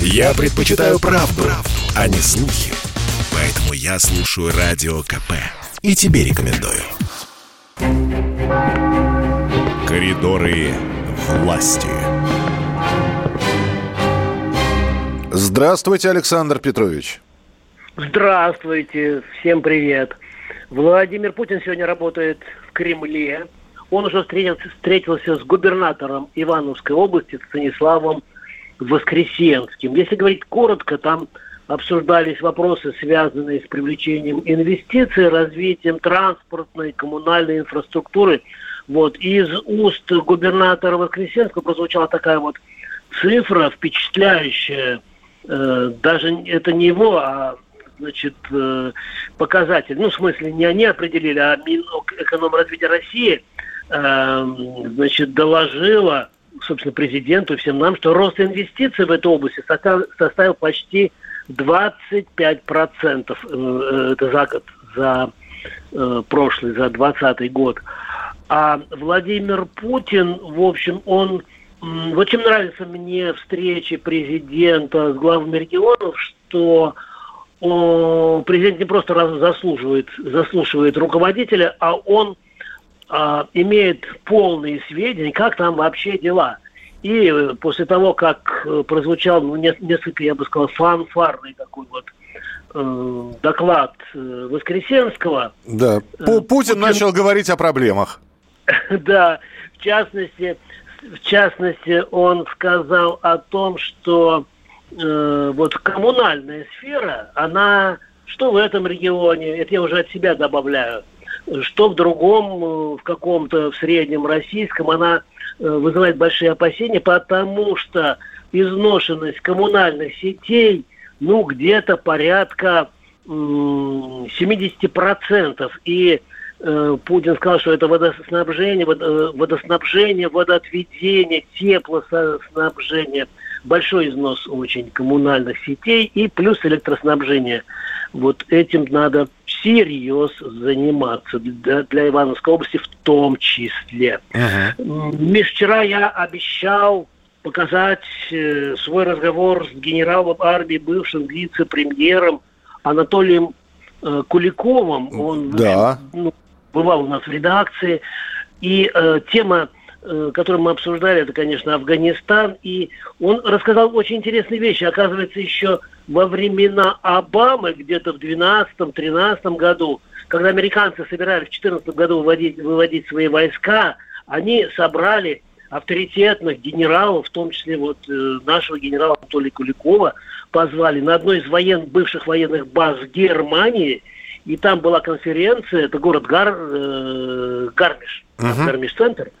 Я предпочитаю правду, правду, а не слухи. Поэтому я слушаю Радио КП. И тебе рекомендую. Коридоры власти. Здравствуйте, Александр Петрович. Здравствуйте, всем привет. Владимир Путин сегодня работает в Кремле. Он уже встретился, встретился с губернатором Ивановской области Станиславом Воскресенским. Если говорить коротко, там обсуждались вопросы, связанные с привлечением инвестиций, развитием транспортной, коммунальной инфраструктуры. Вот. Из уст губернатора Воскресенского прозвучала такая вот цифра впечатляющая. Э, даже это не его, а значит, э, показатель. Ну, в смысле, не они определили, а Минэкономразвития России э, значит, доложила собственно, президенту и всем нам, что рост инвестиций в этой области составил почти 25% э, это за год, за э, прошлый, за 2020 год. А Владимир Путин, в общем, он... Вот чем нравится мне встречи президента с главами регионов, что президент не просто заслуживает, заслушивает руководителя, а он а, имеет полные сведения, как там вообще дела. И э, после того, как э, прозвучал ну, несколько, я бы сказал, фанфарный такой вот э, доклад э, Воскресенского. Да, Путин, Путин начал говорить о проблемах. Да, в частности, в частности, он сказал о том, что э, вот коммунальная сфера, она, что в этом регионе, это я уже от себя добавляю, что в другом, э, в каком-то, в среднем российском, она э, вызывает большие опасения, потому что изношенность коммунальных сетей, ну, где-то порядка 70%. И э, Путин сказал, что это водоснабжение, водоснабжение, водоотведение, теплоснабжение, большой износ очень коммунальных сетей и плюс электроснабжение. Вот этим надо всерьез заниматься для, для Ивановской области в том числе. Меж вчера я обещал показать э, свой разговор с генералом армии, бывшим вице-премьером Анатолием э, Куликовым. Он да. ну, бывал у нас в редакции. И э, тема Э, который мы обсуждали, это, конечно, Афганистан. И он рассказал очень интересные вещи. Оказывается, еще во времена Обамы, где-то в 2012-2013 году, когда американцы собирались в 2014 году выводить, выводить свои войска, они собрали авторитетных генералов, в том числе вот э, нашего генерала Анатолия Куликова, позвали на одной из воен, бывших военных баз Германии – и там была конференция, это город Гар, э, Гармиш, uh-huh. Гармиш-центр.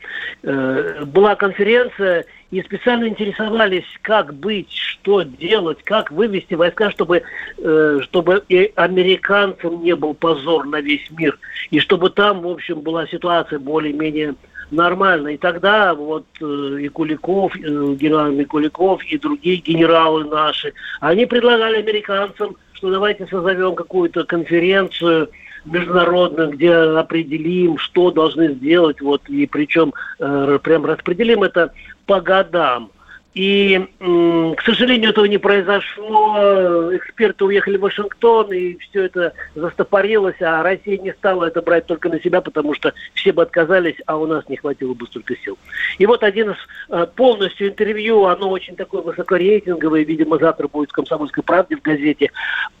Э, была конференция, и специально интересовались, как быть, что делать, как вывести войска, чтобы, э, чтобы и американцам не был позор на весь мир, и чтобы там, в общем, была ситуация более-менее нормально. И тогда вот э, и Куликов, э, генерал Микуликов, и другие генералы наши, они предлагали американцам что давайте созовем какую-то конференцию международную, где определим, что должны сделать, вот, и причем э, прям распределим это по годам. И, к сожалению, этого не произошло. Эксперты уехали в Вашингтон, и все это застопорилось, а Россия не стала это брать только на себя, потому что все бы отказались, а у нас не хватило бы столько сил. И вот один из э, полностью интервью, оно очень такое высокорейтинговое, видимо, завтра будет в «Комсомольской правде» в газете,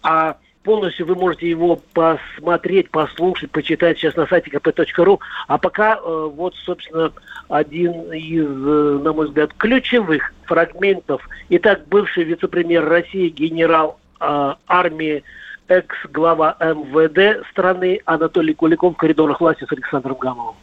а полностью вы можете его посмотреть, послушать, почитать сейчас на сайте kp.ru. А пока э, вот, собственно, один из, э, на мой взгляд, ключевых фрагментов. Итак, бывший вице-премьер России, генерал э, армии, экс-глава МВД страны Анатолий Куликов в коридорах власти с Александром Гамовым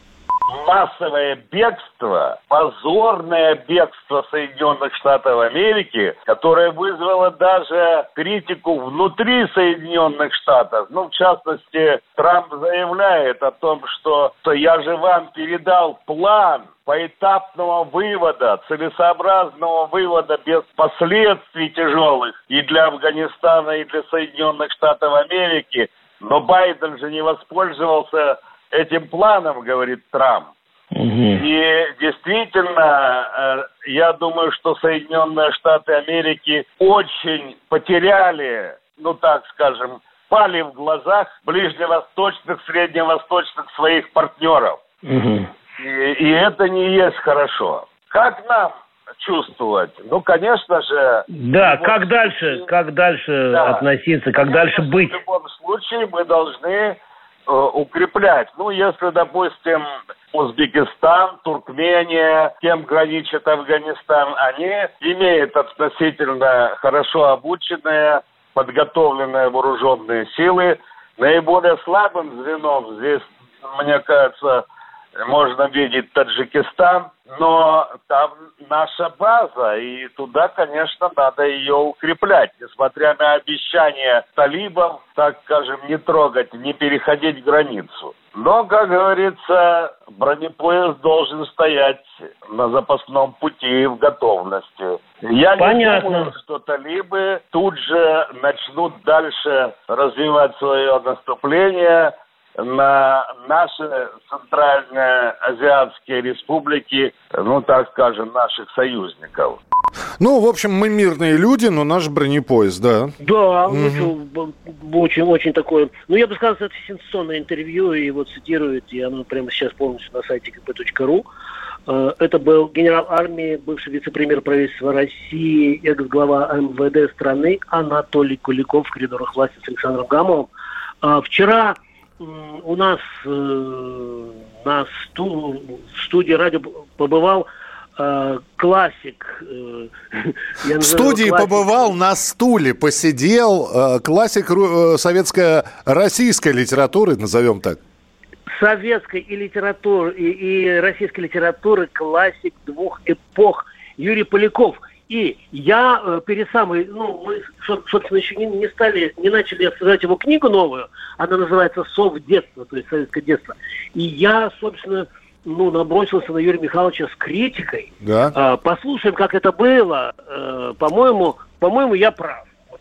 массовое бегство, позорное бегство Соединенных Штатов Америки, которое вызвало даже критику внутри Соединенных Штатов. Ну, в частности, Трамп заявляет о том, что, я же вам передал план поэтапного вывода, целесообразного вывода без последствий тяжелых и для Афганистана, и для Соединенных Штатов Америки. Но Байден же не воспользовался этим планом, говорит Трамп. И действительно, э, я думаю, что Соединенные Штаты Америки очень потеряли, ну так скажем, пали в глазах ближневосточных, средневосточных своих партнеров. Угу. И, и это не есть хорошо. Как нам чувствовать? Ну, конечно же... Да, как случае, дальше, как дальше да, относиться, как дальше быть? В любом случае мы должны укреплять. Ну, если, допустим, Узбекистан, Туркмения, кем граничит Афганистан, они имеют относительно хорошо обученные, подготовленные вооруженные силы. Наиболее слабым звеном здесь, мне кажется, можно видеть Таджикистан, но там наша база, и туда, конечно, надо ее укреплять, несмотря на обещания талибам, так скажем, не трогать, не переходить границу. Но, как говорится, бронепоезд должен стоять на запасном пути в готовности. Я Понятно. не думаю, что талибы тут же начнут дальше развивать свое наступление, на наши центральные азиатские республики, ну, так скажем, наших союзников. Ну, в общем, мы мирные люди, но наш бронепоезд, да. Да, угу. очень, очень такое. Ну, я бы сказал, это сенсационное интервью, и его цитируют, и оно прямо сейчас полностью на сайте kp.ru. Э, это был генерал армии, бывший вице-премьер правительства России, экс-глава МВД страны Анатолий Куликов в коридорах власти с Александром Гамовым. А вчера у нас э, на сту, в студии радио побывал э, классик. Э, в студии классик. побывал, на стуле посидел, э, классик э, советско-российской литературы, назовем так. Советской и литературы, и, и российской литературы классик двух эпох Юрий Поляков – и я э, перед самой, ну, мы, собственно, еще не, не стали, не начали обсуждать его книгу новую, она называется «Сов детства», то есть советское детство. И я, собственно, ну, набросился на Юрия Михайловича с критикой. Да. А, послушаем, как это было. А, по-моему, по-моему, я прав. Вот.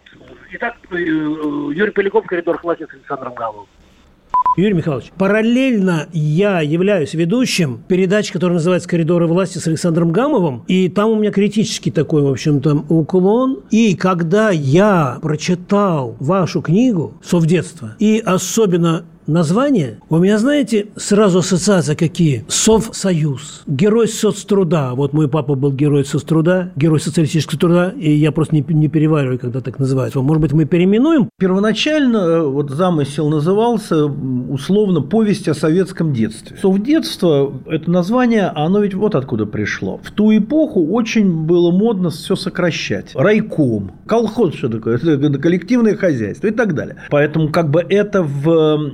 Итак, э, Юрий Поляков, коридор власти с Александром Галовым. Юрий Михайлович, параллельно я являюсь ведущим передачи, которая называется «Коридоры власти» с Александром Гамовым, и там у меня критический такой, в общем-то, уклон. И когда я прочитал вашу книгу «Совдетство», и особенно название, у меня, знаете, сразу ассоциация какие? Совсоюз, герой соцтруда. Вот мой папа был герой соцтруда, герой социалистического труда, и я просто не, не перевариваю, когда так называется. Может быть, мы переименуем? Первоначально э, вот замысел назывался условно «Повесть о советском детстве». Совдетство – это название, оно ведь вот откуда пришло. В ту эпоху очень было модно все сокращать. Райком, колхоз, что такое, коллективное хозяйство и так далее. Поэтому как бы это в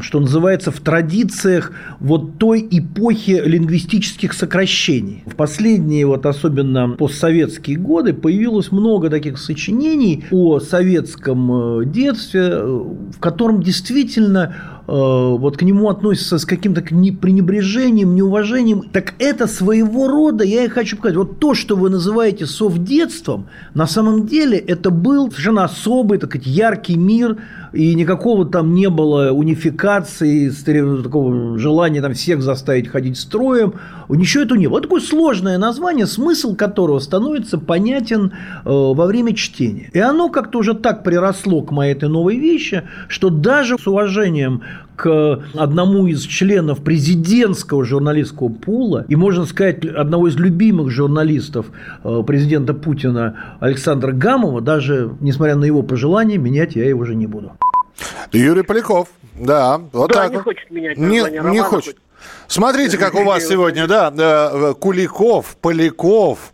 что называется, в традициях вот той эпохи лингвистических сокращений. В последние, вот особенно постсоветские годы, появилось много таких сочинений о советском э, детстве, э, в котором действительно вот к нему относятся с каким-то пренебрежением, неуважением, так это своего рода, я и хочу сказать, вот то, что вы называете совдетством, на самом деле это был совершенно особый, так сказать, яркий мир, и никакого там не было унификации, такого желания там всех заставить ходить строем, ничего этого не было. Это такое сложное название, смысл которого становится понятен э, во время чтения. И оно как-то уже так приросло к моей этой новой вещи, что даже с уважением к одному из членов президентского журналистского пула и, можно сказать, одного из любимых журналистов э, президента Путина Александра Гамова, даже несмотря на его пожелания, менять я его уже не буду. Юрий Поляков, да, вот да, так. не хочет менять не, не хочет. Смотрите, как у вас сегодня, да, э, Куликов, Поляков,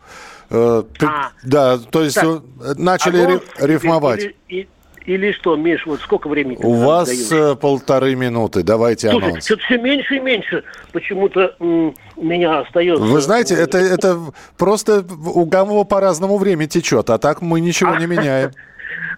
э, а, да, то есть так, начали а рифмовать. Или, или что, Миш, вот сколько времени У вас даешь? Э, полторы минуты, давайте Слушай, анонс. Что-то все меньше и меньше почему-то м- меня остается. Вы знаете, это, это просто у Гамова по-разному время течет, а так мы ничего не меняем.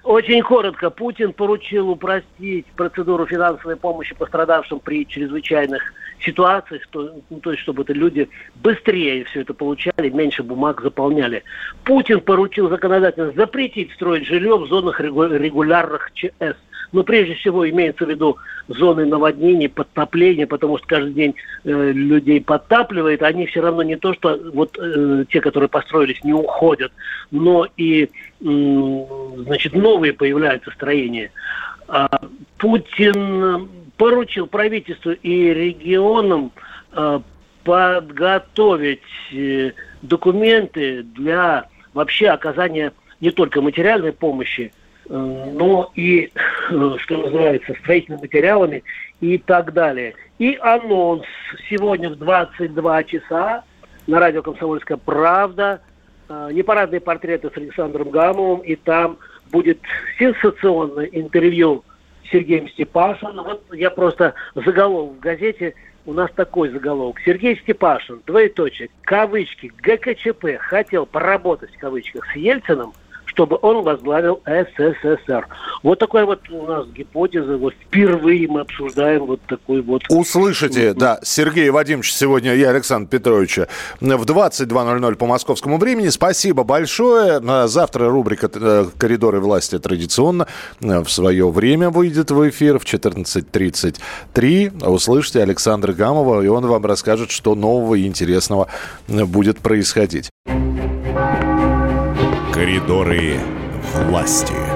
Очень коротко. Путин поручил упростить процедуру финансовой помощи пострадавшим при чрезвычайных ситуациях, то, ну, то есть чтобы это люди быстрее все это получали, меньше бумаг заполняли. Путин поручил законодательно запретить строить жилье в зонах регулярных ЧС. Но прежде всего имеется в виду зоны наводнений, подтопления, потому что каждый день э, людей подтапливает, они все равно не то, что вот э, те, которые построились, не уходят, но и э, значит новые появляются строения. А Путин поручил правительству и регионам э, подготовить э, документы для вообще оказания не только материальной помощи, э, но и, что называется, строительными материалами и так далее. И анонс сегодня в 22 часа на радио «Комсомольская правда» непарадные портреты с Александром Гамовым, и там будет сенсационное интервью Сергеем Степашиным. Вот я просто заголовок в газете, у нас такой заголовок. Сергей Степашин, двоеточие, кавычки, ГКЧП, хотел поработать в кавычках с Ельциным – чтобы он возглавил СССР. Вот такая вот у нас гипотеза. Вот впервые мы обсуждаем вот такой вот... Услышите, да, Сергей Вадимович сегодня и Александр Петровича в 22.00 по московскому времени. Спасибо большое. Завтра рубрика э, «Коридоры власти» традиционно в свое время выйдет в эфир в 14.33. Услышите Александра Гамова, и он вам расскажет, что нового и интересного будет происходить. Коридоры власти.